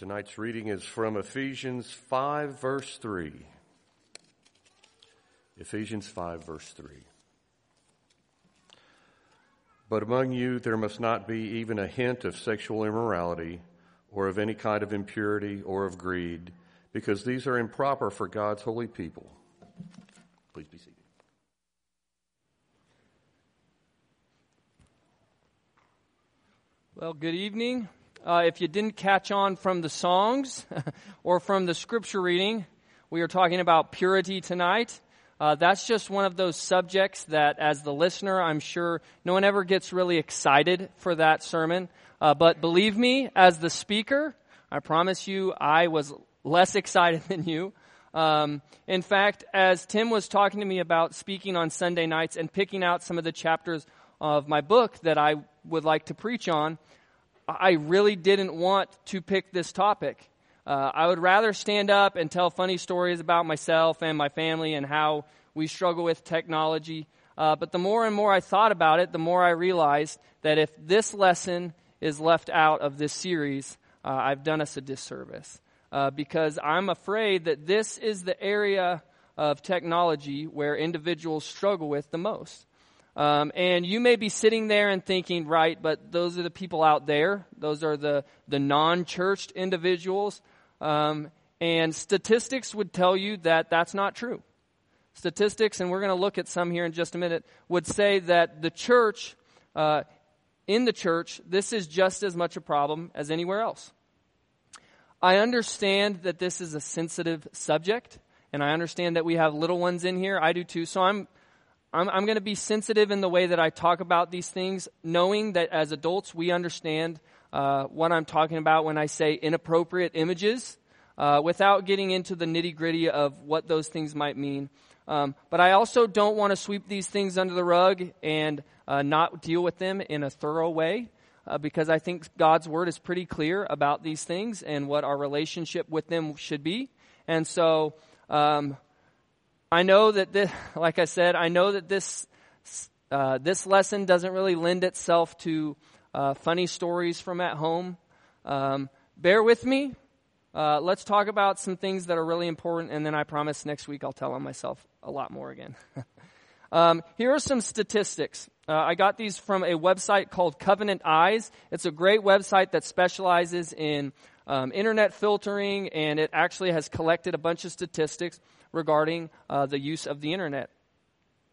Tonight's reading is from Ephesians 5, verse 3. Ephesians 5, verse 3. But among you there must not be even a hint of sexual immorality, or of any kind of impurity, or of greed, because these are improper for God's holy people. Please be seated. Well, good evening. Uh, if you didn't catch on from the songs or from the scripture reading, we are talking about purity tonight. Uh, that's just one of those subjects that, as the listener, I'm sure no one ever gets really excited for that sermon. Uh, but believe me, as the speaker, I promise you, I was less excited than you. Um, in fact, as Tim was talking to me about speaking on Sunday nights and picking out some of the chapters of my book that I would like to preach on, I really didn't want to pick this topic. Uh, I would rather stand up and tell funny stories about myself and my family and how we struggle with technology. Uh, but the more and more I thought about it, the more I realized that if this lesson is left out of this series, uh, I've done us a disservice. Uh, because I'm afraid that this is the area of technology where individuals struggle with the most. Um, and you may be sitting there and thinking, right, but those are the people out there. Those are the, the non churched individuals. Um, and statistics would tell you that that's not true. Statistics, and we're going to look at some here in just a minute, would say that the church, uh, in the church, this is just as much a problem as anywhere else. I understand that this is a sensitive subject, and I understand that we have little ones in here. I do too. So I'm I'm, I'm going to be sensitive in the way that I talk about these things, knowing that as adults we understand uh, what I'm talking about when I say inappropriate images, uh, without getting into the nitty gritty of what those things might mean. Um, but I also don't want to sweep these things under the rug and uh, not deal with them in a thorough way. Uh, because I think God's word is pretty clear about these things and what our relationship with them should be. And so, um, I know that this, like I said, I know that this uh, this lesson doesn't really lend itself to uh, funny stories from at home. Um, bear with me. Uh, let's talk about some things that are really important, and then I promise next week I'll tell on myself a lot more again. um, here are some statistics. Uh, I got these from a website called Covenant Eyes. It's a great website that specializes in um, internet filtering, and it actually has collected a bunch of statistics regarding uh, the use of the internet.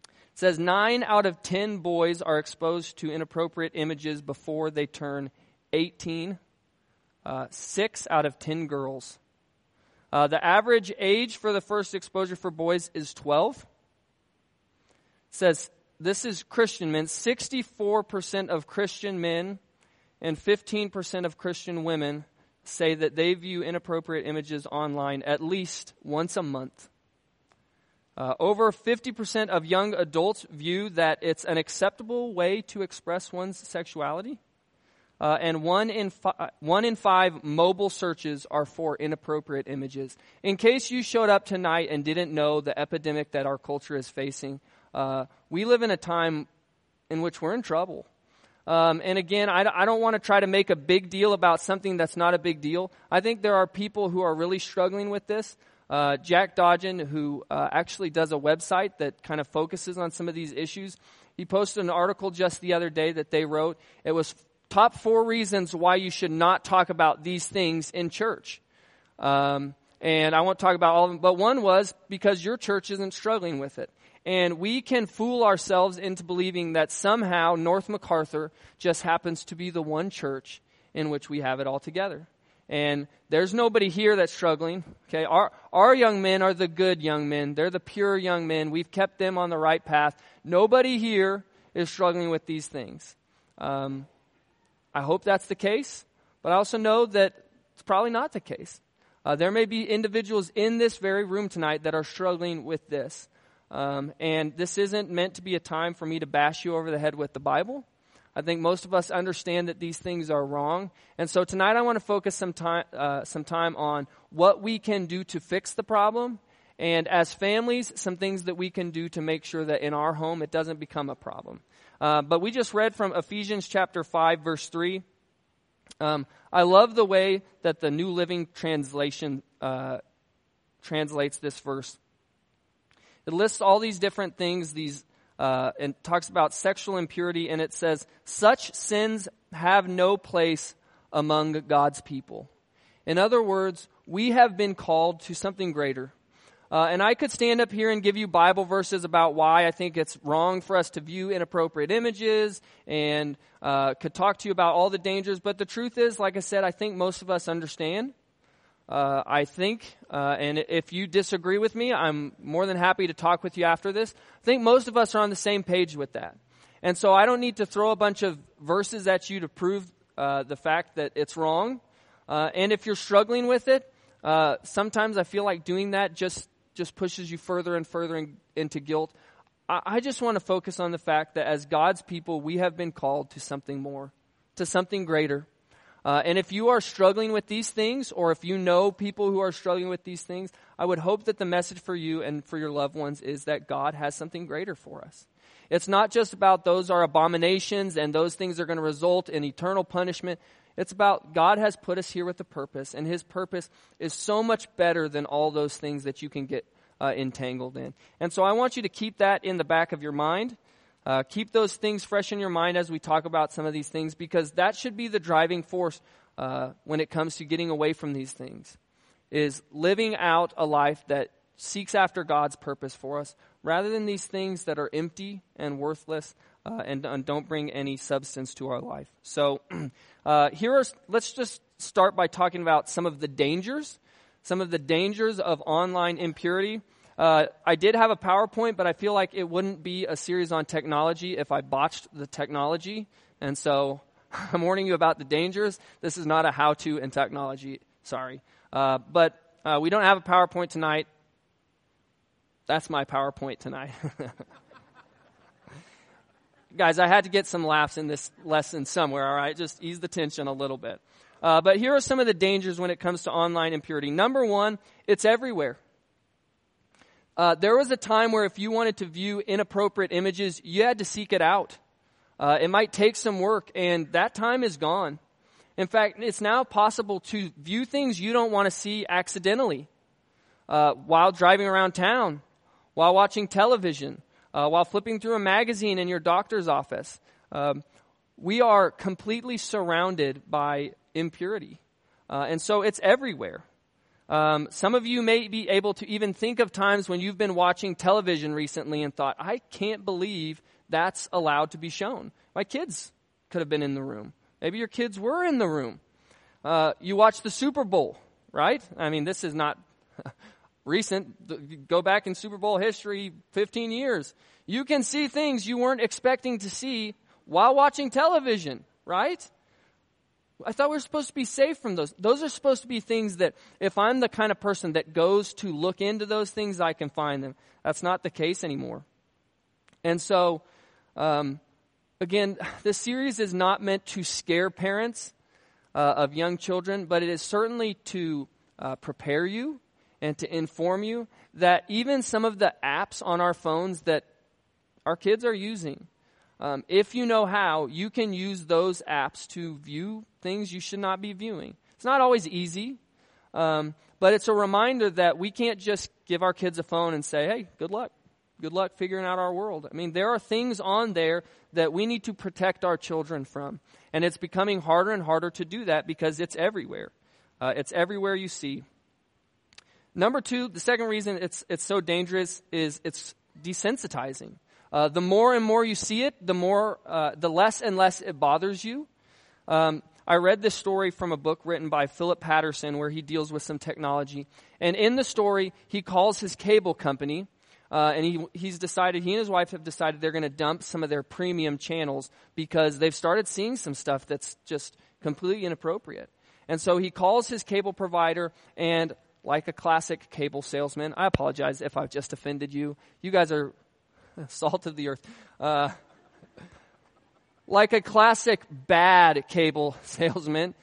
It says nine out of ten boys are exposed to inappropriate images before they turn 18. Uh, six out of ten girls. Uh, the average age for the first exposure for boys is 12. It says this is Christian men. 64% of Christian men and 15% of Christian women say that they view inappropriate images online at least once a month. Uh, over 50% of young adults view that it's an acceptable way to express one's sexuality. Uh, and one in, fi- one in five mobile searches are for inappropriate images. In case you showed up tonight and didn't know the epidemic that our culture is facing, uh, we live in a time in which we're in trouble. Um, and again, I, I don't want to try to make a big deal about something that's not a big deal. I think there are people who are really struggling with this. Uh, Jack Dodgen, who uh, actually does a website that kind of focuses on some of these issues, he posted an article just the other day that they wrote. It was top four reasons why you should not talk about these things in church. Um, and I won't talk about all of them, but one was because your church isn't struggling with it. And we can fool ourselves into believing that somehow North MacArthur just happens to be the one church in which we have it all together. And there's nobody here that's struggling. Okay, our, our young men are the good young men. They're the pure young men. We've kept them on the right path. Nobody here is struggling with these things. Um, I hope that's the case, but I also know that it's probably not the case. Uh, there may be individuals in this very room tonight that are struggling with this. Um, and this isn't meant to be a time for me to bash you over the head with the Bible. I think most of us understand that these things are wrong. And so tonight I want to focus some time, uh, some time on what we can do to fix the problem. And as families, some things that we can do to make sure that in our home it doesn't become a problem. Uh, but we just read from Ephesians chapter 5, verse 3. Um, I love the way that the New Living Translation uh, translates this verse. It lists all these different things, these uh, and talks about sexual impurity, and it says, "Such sins have no place among God's people." In other words, we have been called to something greater. Uh, and I could stand up here and give you Bible verses about why I think it's wrong for us to view inappropriate images and uh, could talk to you about all the dangers. But the truth is, like I said, I think most of us understand. Uh, I think, uh, and if you disagree with me, I'm more than happy to talk with you after this. I think most of us are on the same page with that. And so I don't need to throw a bunch of verses at you to prove uh, the fact that it's wrong. Uh, and if you're struggling with it, sometimes I feel like doing that just just pushes you further and further in, into guilt. I, I just want to focus on the fact that as God's people, we have been called to something more, to something greater. Uh, and if you are struggling with these things, or if you know people who are struggling with these things, I would hope that the message for you and for your loved ones is that God has something greater for us. It's not just about those are abominations and those things are going to result in eternal punishment. It's about God has put us here with a purpose, and His purpose is so much better than all those things that you can get uh, entangled in. And so I want you to keep that in the back of your mind. Uh, keep those things fresh in your mind as we talk about some of these things, because that should be the driving force uh, when it comes to getting away from these things. Is living out a life that seeks after God's purpose for us, rather than these things that are empty and worthless uh, and, and, don't bring any substance to our life. So, uh, here are, let's just start by talking about some of the dangers, some of the dangers of online impurity. Uh, I did have a PowerPoint, but I feel like it wouldn't be a series on technology if I botched the technology. And so I'm warning you about the dangers. This is not a how to in technology. Sorry. Uh, but uh, we don't have a PowerPoint tonight. That's my PowerPoint tonight. guys, I had to get some laughs in this lesson somewhere, all right? Just ease the tension a little bit. Uh, but here are some of the dangers when it comes to online impurity. Number one, it's everywhere. Uh, there was a time where if you wanted to view inappropriate images, you had to seek it out. Uh, it might take some work, and that time is gone. In fact, it's now possible to view things you don't want to see accidentally uh, while driving around town, while watching television, uh, while flipping through a magazine in your doctor's office. Um, we are completely surrounded by impurity. Uh, and so it's everywhere. Um, some of you may be able to even think of times when you've been watching television recently and thought, I can't believe that's allowed to be shown. My kids could have been in the room. Maybe your kids were in the room. Uh, you watch the Super Bowl, right? I mean, this is not recent, go back in Super Bowl history 15 years. You can see things you weren't expecting to see while watching television, right? I thought we were supposed to be safe from those. Those are supposed to be things that if I'm the kind of person that goes to look into those things, I can find them. That's not the case anymore. And so, um, again, this series is not meant to scare parents uh, of young children, but it is certainly to uh, prepare you and to inform you that even some of the apps on our phones that our kids are using, um, if you know how, you can use those apps to view things you should not be viewing. It's not always easy, um, but it's a reminder that we can't just give our kids a phone and say, hey, good luck. Good luck figuring out our world. I mean, there are things on there that we need to protect our children from. And it's becoming harder and harder to do that because it's everywhere. Uh, it's everywhere you see. Number two, the second reason it's, it's so dangerous is it's desensitizing. Uh, the more and more you see it, the more, uh, the less and less it bothers you. Um, I read this story from a book written by Philip Patterson where he deals with some technology. And in the story, he calls his cable company, uh, and he, he's decided, he and his wife have decided they're going to dump some of their premium channels because they've started seeing some stuff that's just completely inappropriate. And so he calls his cable provider, and like a classic cable salesman. I apologize if I've just offended you. You guys are salt of the earth. Uh, like a classic bad cable salesman,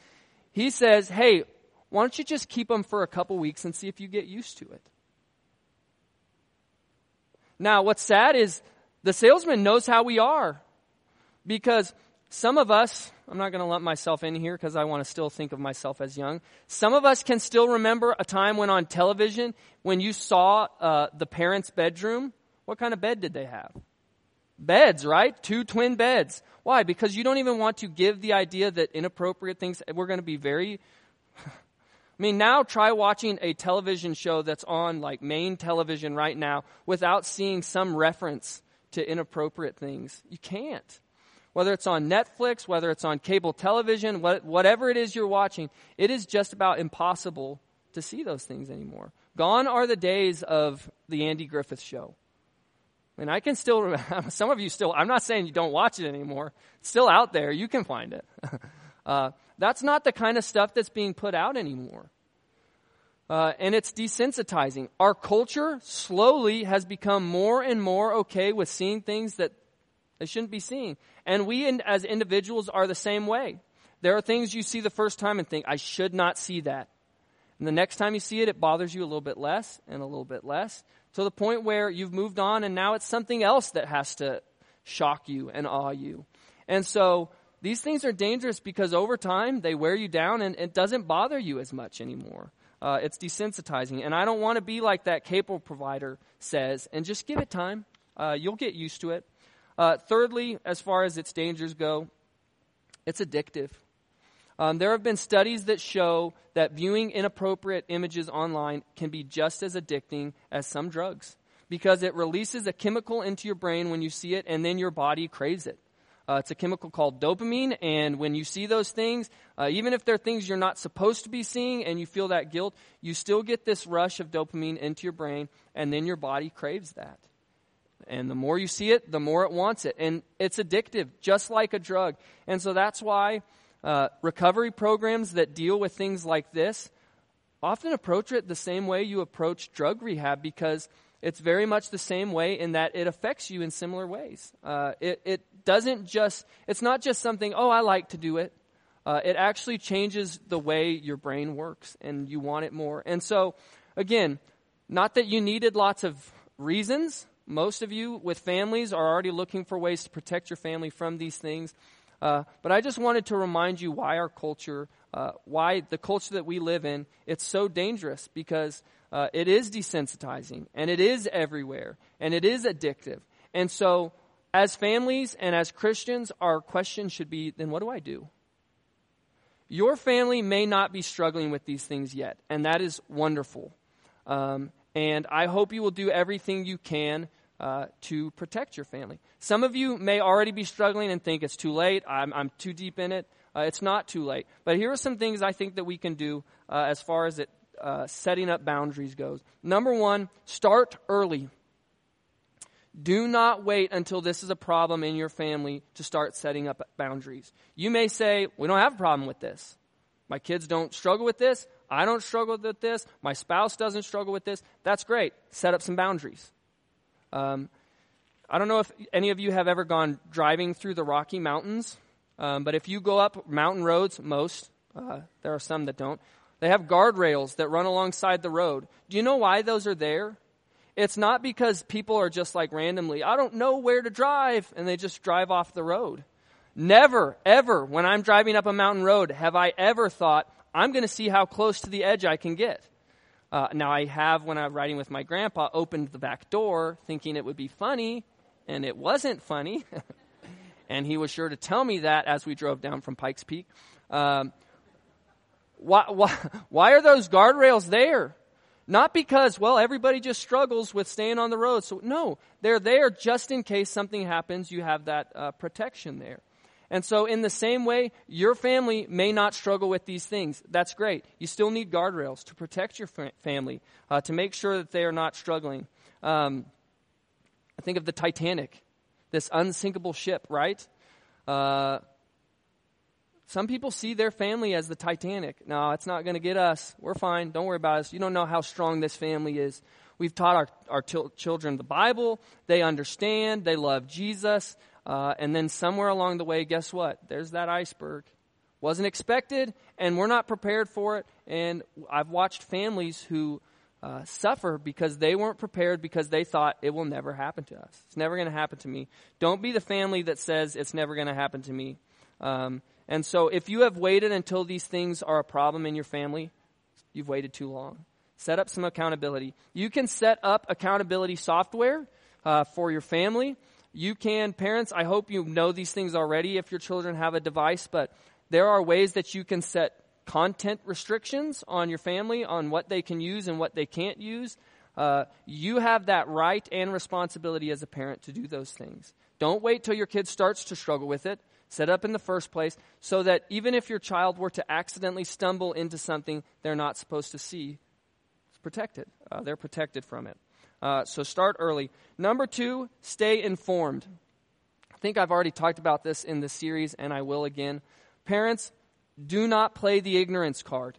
he says, Hey, why don't you just keep them for a couple weeks and see if you get used to it? Now, what's sad is the salesman knows how we are because some of us, I'm not going to lump myself in here because I want to still think of myself as young. Some of us can still remember a time when on television, when you saw uh, the parents' bedroom, what kind of bed did they have? Beds, right? Two twin beds. Why? Because you don't even want to give the idea that inappropriate things, we're going to be very. I mean, now try watching a television show that's on like main television right now without seeing some reference to inappropriate things. You can't. Whether it's on Netflix, whether it's on cable television, whatever it is you're watching, it is just about impossible to see those things anymore. Gone are the days of the Andy Griffith show. And I can still some of you still, I'm not saying you don't watch it anymore. It's still out there. You can find it. uh, that's not the kind of stuff that's being put out anymore. Uh, and it's desensitizing. Our culture slowly has become more and more okay with seeing things that they shouldn't be seeing. And we in, as individuals are the same way. There are things you see the first time and think, I should not see that. And the next time you see it, it bothers you a little bit less and a little bit less to the point where you've moved on and now it's something else that has to shock you and awe you. And so these things are dangerous because over time they wear you down and it doesn't bother you as much anymore. Uh, it's desensitizing. And I don't want to be like that cable provider says and just give it time. Uh, you'll get used to it. Uh, thirdly, as far as its dangers go, it's addictive. Um, there have been studies that show that viewing inappropriate images online can be just as addicting as some drugs because it releases a chemical into your brain when you see it and then your body craves it. Uh, it's a chemical called dopamine, and when you see those things, uh, even if they're things you're not supposed to be seeing and you feel that guilt, you still get this rush of dopamine into your brain, and then your body craves that. And the more you see it, the more it wants it. And it's addictive, just like a drug. And so that's why uh, recovery programs that deal with things like this often approach it the same way you approach drug rehab because it's very much the same way in that it affects you in similar ways. Uh, it, it, doesn't just, it's not just something, oh, I like to do it. Uh, it actually changes the way your brain works and you want it more. And so, again, not that you needed lots of reasons. Most of you with families are already looking for ways to protect your family from these things. Uh, but I just wanted to remind you why our culture, uh, why the culture that we live in, it's so dangerous because uh, it is desensitizing and it is everywhere and it is addictive. And so, as families and as Christians, our question should be then what do I do? Your family may not be struggling with these things yet, and that is wonderful. Um, and I hope you will do everything you can uh, to protect your family. Some of you may already be struggling and think it's too late, I'm, I'm too deep in it. Uh, it's not too late. But here are some things I think that we can do uh, as far as it uh, setting up boundaries goes. Number one, start early. Do not wait until this is a problem in your family to start setting up boundaries. You may say, We don't have a problem with this. My kids don't struggle with this. I don't struggle with this. My spouse doesn't struggle with this. That's great. Set up some boundaries. Um, I don't know if any of you have ever gone driving through the Rocky Mountains, um, but if you go up mountain roads, most, uh, there are some that don't, they have guardrails that run alongside the road. Do you know why those are there? It's not because people are just like randomly, I don't know where to drive, and they just drive off the road. Never, ever, when I'm driving up a mountain road, have I ever thought, I'm going to see how close to the edge I can get. Uh, now, I have, when I was riding with my grandpa, opened the back door thinking it would be funny, and it wasn't funny. and he was sure to tell me that as we drove down from Pikes Peak. Um, why, why, why are those guardrails there? Not because, well, everybody just struggles with staying on the road. So, no, they're there just in case something happens. You have that uh, protection there. And so, in the same way, your family may not struggle with these things. That's great. You still need guardrails to protect your family, uh, to make sure that they are not struggling. Um, I think of the Titanic, this unsinkable ship, right? Uh, some people see their family as the Titanic. No, it's not going to get us. We're fine. Don't worry about us. You don't know how strong this family is. We've taught our, our t- children the Bible. They understand. They love Jesus. Uh, and then somewhere along the way, guess what? There's that iceberg. Wasn't expected, and we're not prepared for it. And I've watched families who uh, suffer because they weren't prepared because they thought it will never happen to us. It's never going to happen to me. Don't be the family that says it's never going to happen to me. Um, and so if you have waited until these things are a problem in your family, you've waited too long. Set up some accountability. You can set up accountability software uh, for your family. You can, parents, I hope you know these things already if your children have a device, but there are ways that you can set content restrictions on your family on what they can use and what they can't use. Uh, you have that right and responsibility as a parent to do those things. Don't wait till your kid starts to struggle with it. Set up in the first place so that even if your child were to accidentally stumble into something they're not supposed to see, it's protected. Uh, they're protected from it. Uh, so start early. Number two, stay informed. I think I've already talked about this in the series, and I will again. Parents, do not play the ignorance card.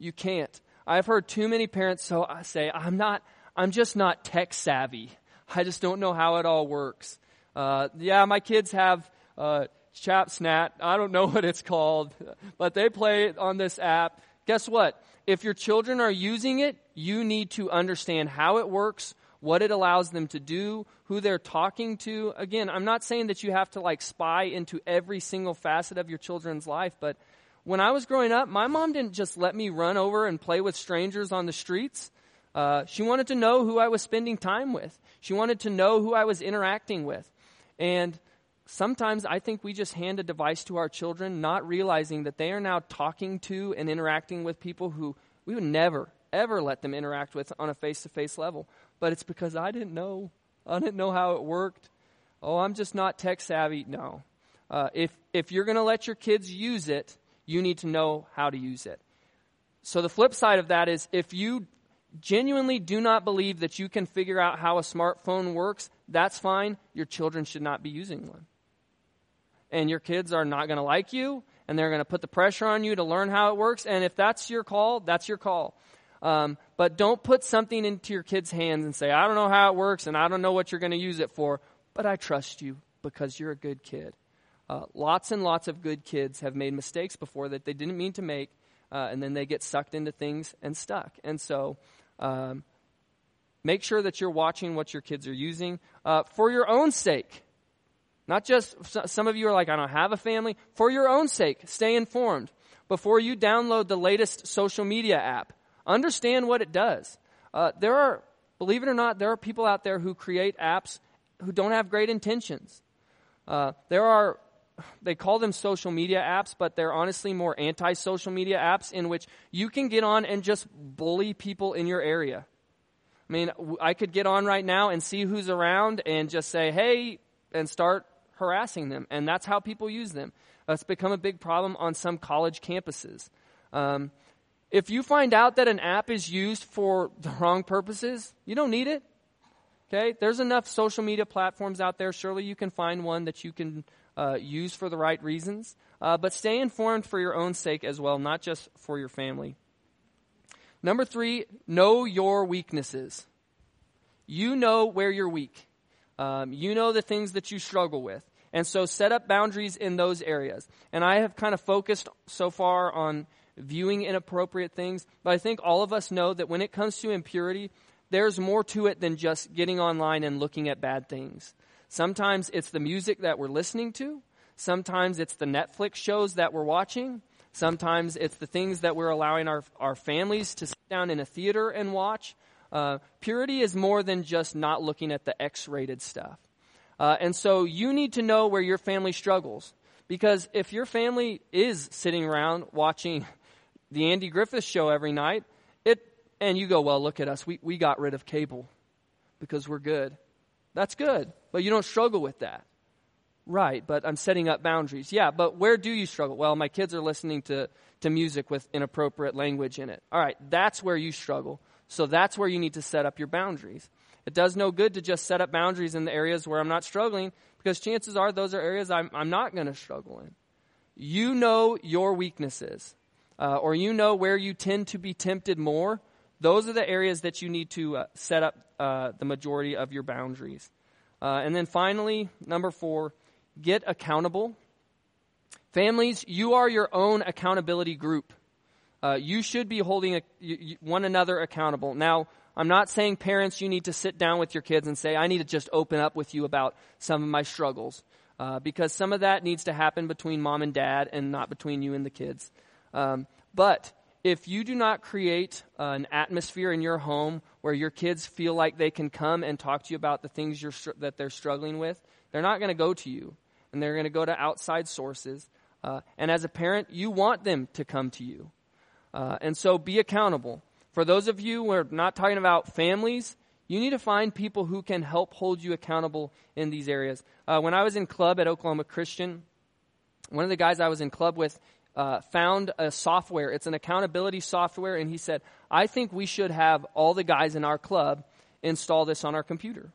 You can't. I've heard too many parents so I say, I'm not, I'm just not tech savvy. I just don't know how it all works. Uh, yeah, my kids have uh, ChapSnat. I don't know what it's called, but they play on this app. Guess what? If your children are using it, you need to understand how it works, what it allows them to do, who they're talking to. Again, I'm not saying that you have to like spy into every single facet of your children's life, but when I was growing up, my mom didn't just let me run over and play with strangers on the streets. Uh, she wanted to know who I was spending time with. She wanted to know who I was interacting with. And sometimes I think we just hand a device to our children, not realizing that they are now talking to and interacting with people who we would never, ever let them interact with on a face to face level. But it's because I didn't know. I didn't know how it worked. Oh, I'm just not tech savvy. No. Uh, if, if you're going to let your kids use it, you need to know how to use it. So the flip side of that is if you genuinely do not believe that you can figure out how a smartphone works, that's fine. Your children should not be using one. And your kids are not going to like you, and they're going to put the pressure on you to learn how it works. And if that's your call, that's your call. Um, but don't put something into your kids' hands and say, I don't know how it works, and I don't know what you're going to use it for, but I trust you because you're a good kid. Uh, lots and lots of good kids have made mistakes before that they didn't mean to make, uh, and then they get sucked into things and stuck. And so, um, make sure that you're watching what your kids are using uh, for your own sake. Not just some of you are like, I don't have a family. For your own sake, stay informed. Before you download the latest social media app, understand what it does. Uh, there are, believe it or not, there are people out there who create apps who don't have great intentions. Uh, there are they call them social media apps, but they're honestly more anti social media apps in which you can get on and just bully people in your area. I mean, I could get on right now and see who's around and just say, hey, and start harassing them. And that's how people use them. It's become a big problem on some college campuses. Um, if you find out that an app is used for the wrong purposes, you don't need it. Okay? There's enough social media platforms out there. Surely you can find one that you can uh, use for the right reasons. Uh, but stay informed for your own sake as well, not just for your family. Number three, know your weaknesses. You know where you're weak. Um, you know the things that you struggle with. And so set up boundaries in those areas. And I have kind of focused so far on viewing inappropriate things, but I think all of us know that when it comes to impurity, there's more to it than just getting online and looking at bad things. Sometimes it's the music that we're listening to. Sometimes it's the Netflix shows that we're watching. Sometimes it's the things that we're allowing our, our families to sit down in a theater and watch. Uh, purity is more than just not looking at the X rated stuff. Uh, and so you need to know where your family struggles. Because if your family is sitting around watching the Andy Griffith show every night, it, and you go, well, look at us. We, we got rid of cable because we're good. That's good, but you don't struggle with that. Right, but I'm setting up boundaries. Yeah, but where do you struggle? Well, my kids are listening to, to music with inappropriate language in it. All right, that's where you struggle. So that's where you need to set up your boundaries. It does no good to just set up boundaries in the areas where I'm not struggling because chances are those are areas I'm, I'm not going to struggle in. You know your weaknesses, uh, or you know where you tend to be tempted more. Those are the areas that you need to uh, set up uh, the majority of your boundaries. Uh, and then finally, number four, get accountable. Families, you are your own accountability group. Uh, you should be holding one another accountable. Now, I'm not saying parents, you need to sit down with your kids and say, I need to just open up with you about some of my struggles. uh, because some of that needs to happen between mom and dad and not between you and the kids. Um, but if you do not create uh, an atmosphere in your home where your kids feel like they can come and talk to you about the things that they're struggling with, they're not going to go to you, and they're going to go to outside sources. Uh, and as a parent, you want them to come to you. Uh, and so be accountable. For those of you who are not talking about families, you need to find people who can help hold you accountable in these areas. Uh, when I was in club at Oklahoma Christian, one of the guys I was in club with uh, found a software. It's an accountability software, and he said, I think we should have all the guys in our club install this on our computer.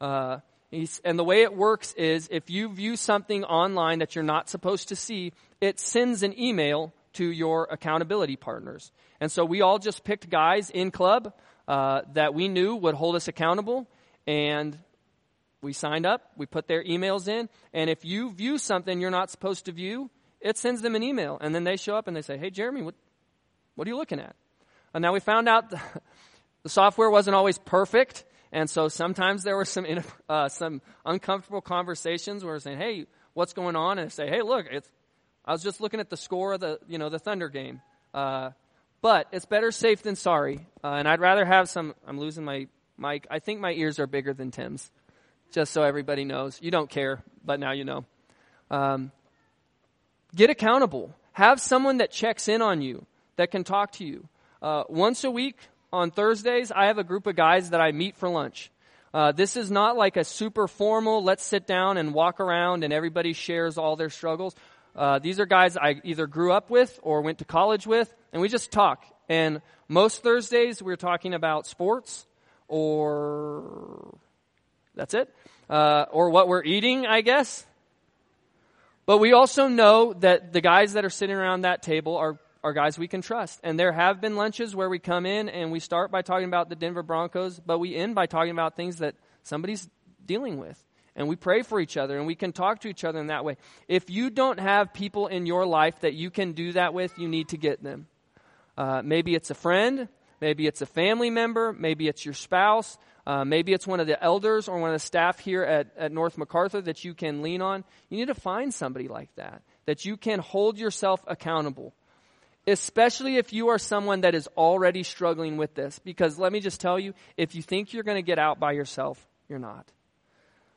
Uh, and the way it works is if you view something online that you're not supposed to see, it sends an email to your accountability partners. And so we all just picked guys in club uh, that we knew would hold us accountable, and we signed up. We put their emails in, and if you view something you're not supposed to view, it sends them an email, and then they show up and they say, "Hey, Jeremy, what what are you looking at?" And now we found out the, software wasn't always perfect, and so sometimes there were some uh, some uncomfortable conversations where we're saying, "Hey, what's going on?" And say, "Hey, look, it's I was just looking at the score of the you know the Thunder game." Uh, but it's better safe than sorry, uh, and I'd rather have some. I'm losing my mic. I think my ears are bigger than Tim's, just so everybody knows. You don't care, but now you know. Um, Get accountable. Have someone that checks in on you, that can talk to you. Uh, once a week on Thursdays, I have a group of guys that I meet for lunch. Uh, this is not like a super formal, let's sit down and walk around and everybody shares all their struggles. Uh, these are guys I either grew up with or went to college with, and we just talk. And most Thursdays, we're talking about sports or that's it, uh, or what we're eating, I guess. But we also know that the guys that are sitting around that table are, are guys we can trust. And there have been lunches where we come in and we start by talking about the Denver Broncos, but we end by talking about things that somebody's dealing with. And we pray for each other and we can talk to each other in that way. If you don't have people in your life that you can do that with, you need to get them. Uh, maybe it's a friend, maybe it's a family member, maybe it's your spouse, uh, maybe it's one of the elders or one of the staff here at, at North MacArthur that you can lean on. You need to find somebody like that, that you can hold yourself accountable. Especially if you are someone that is already struggling with this. Because let me just tell you, if you think you're going to get out by yourself, you're not.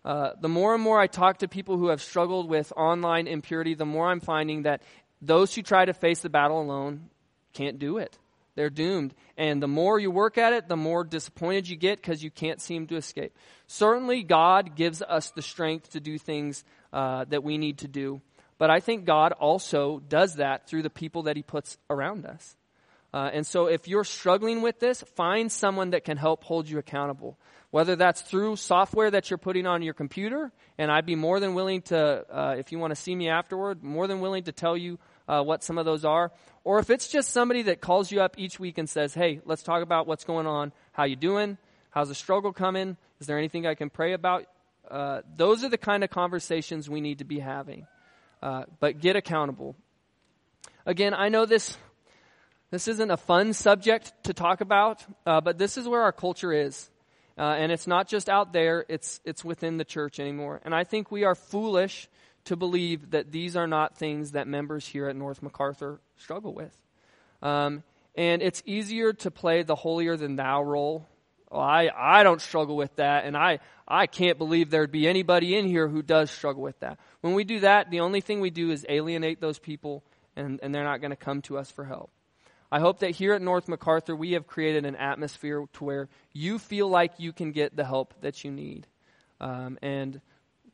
Uh, the more and more I talk to people who have struggled with online impurity, the more I'm finding that those who try to face the battle alone can't do it. They're doomed. And the more you work at it, the more disappointed you get because you can't seem to escape. Certainly, God gives us the strength to do things uh, that we need to do. But I think God also does that through the people that He puts around us. Uh, and so, if you're struggling with this, find someone that can help hold you accountable. Whether that's through software that you're putting on your computer, and I'd be more than willing to, uh, if you want to see me afterward, more than willing to tell you uh, what some of those are, or if it's just somebody that calls you up each week and says, "Hey, let's talk about what's going on. How you doing? How's the struggle coming? Is there anything I can pray about?" Uh, those are the kind of conversations we need to be having. Uh, but get accountable. Again, I know this. This isn't a fun subject to talk about, uh, but this is where our culture is. Uh, and it's not just out there, it's, it's within the church anymore. And I think we are foolish to believe that these are not things that members here at North MacArthur struggle with. Um, and it's easier to play the holier than thou role. I, I don't struggle with that, and I, I can't believe there'd be anybody in here who does struggle with that. When we do that, the only thing we do is alienate those people, and, and they're not going to come to us for help. I hope that here at North MacArthur, we have created an atmosphere to where you feel like you can get the help that you need. Um, and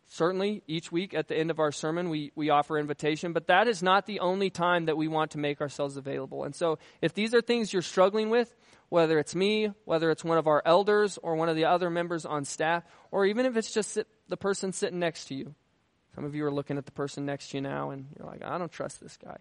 Certainly, each week at the end of our sermon, we, we offer invitation, but that is not the only time that we want to make ourselves available. And so, if these are things you're struggling with, whether it's me, whether it's one of our elders, or one of the other members on staff, or even if it's just sit, the person sitting next to you. Some of you are looking at the person next to you now, and you're like, I don't trust this guy.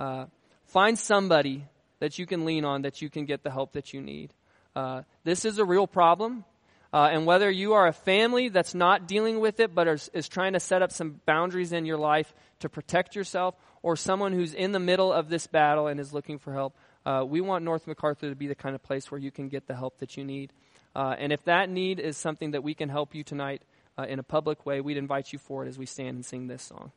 Uh, find somebody that you can lean on, that you can get the help that you need. Uh, this is a real problem. Uh, and whether you are a family that's not dealing with it but is, is trying to set up some boundaries in your life to protect yourself, or someone who's in the middle of this battle and is looking for help, uh, we want North MacArthur to be the kind of place where you can get the help that you need. Uh, and if that need is something that we can help you tonight, uh, in a public way, we'd invite you for it as we stand and sing this song.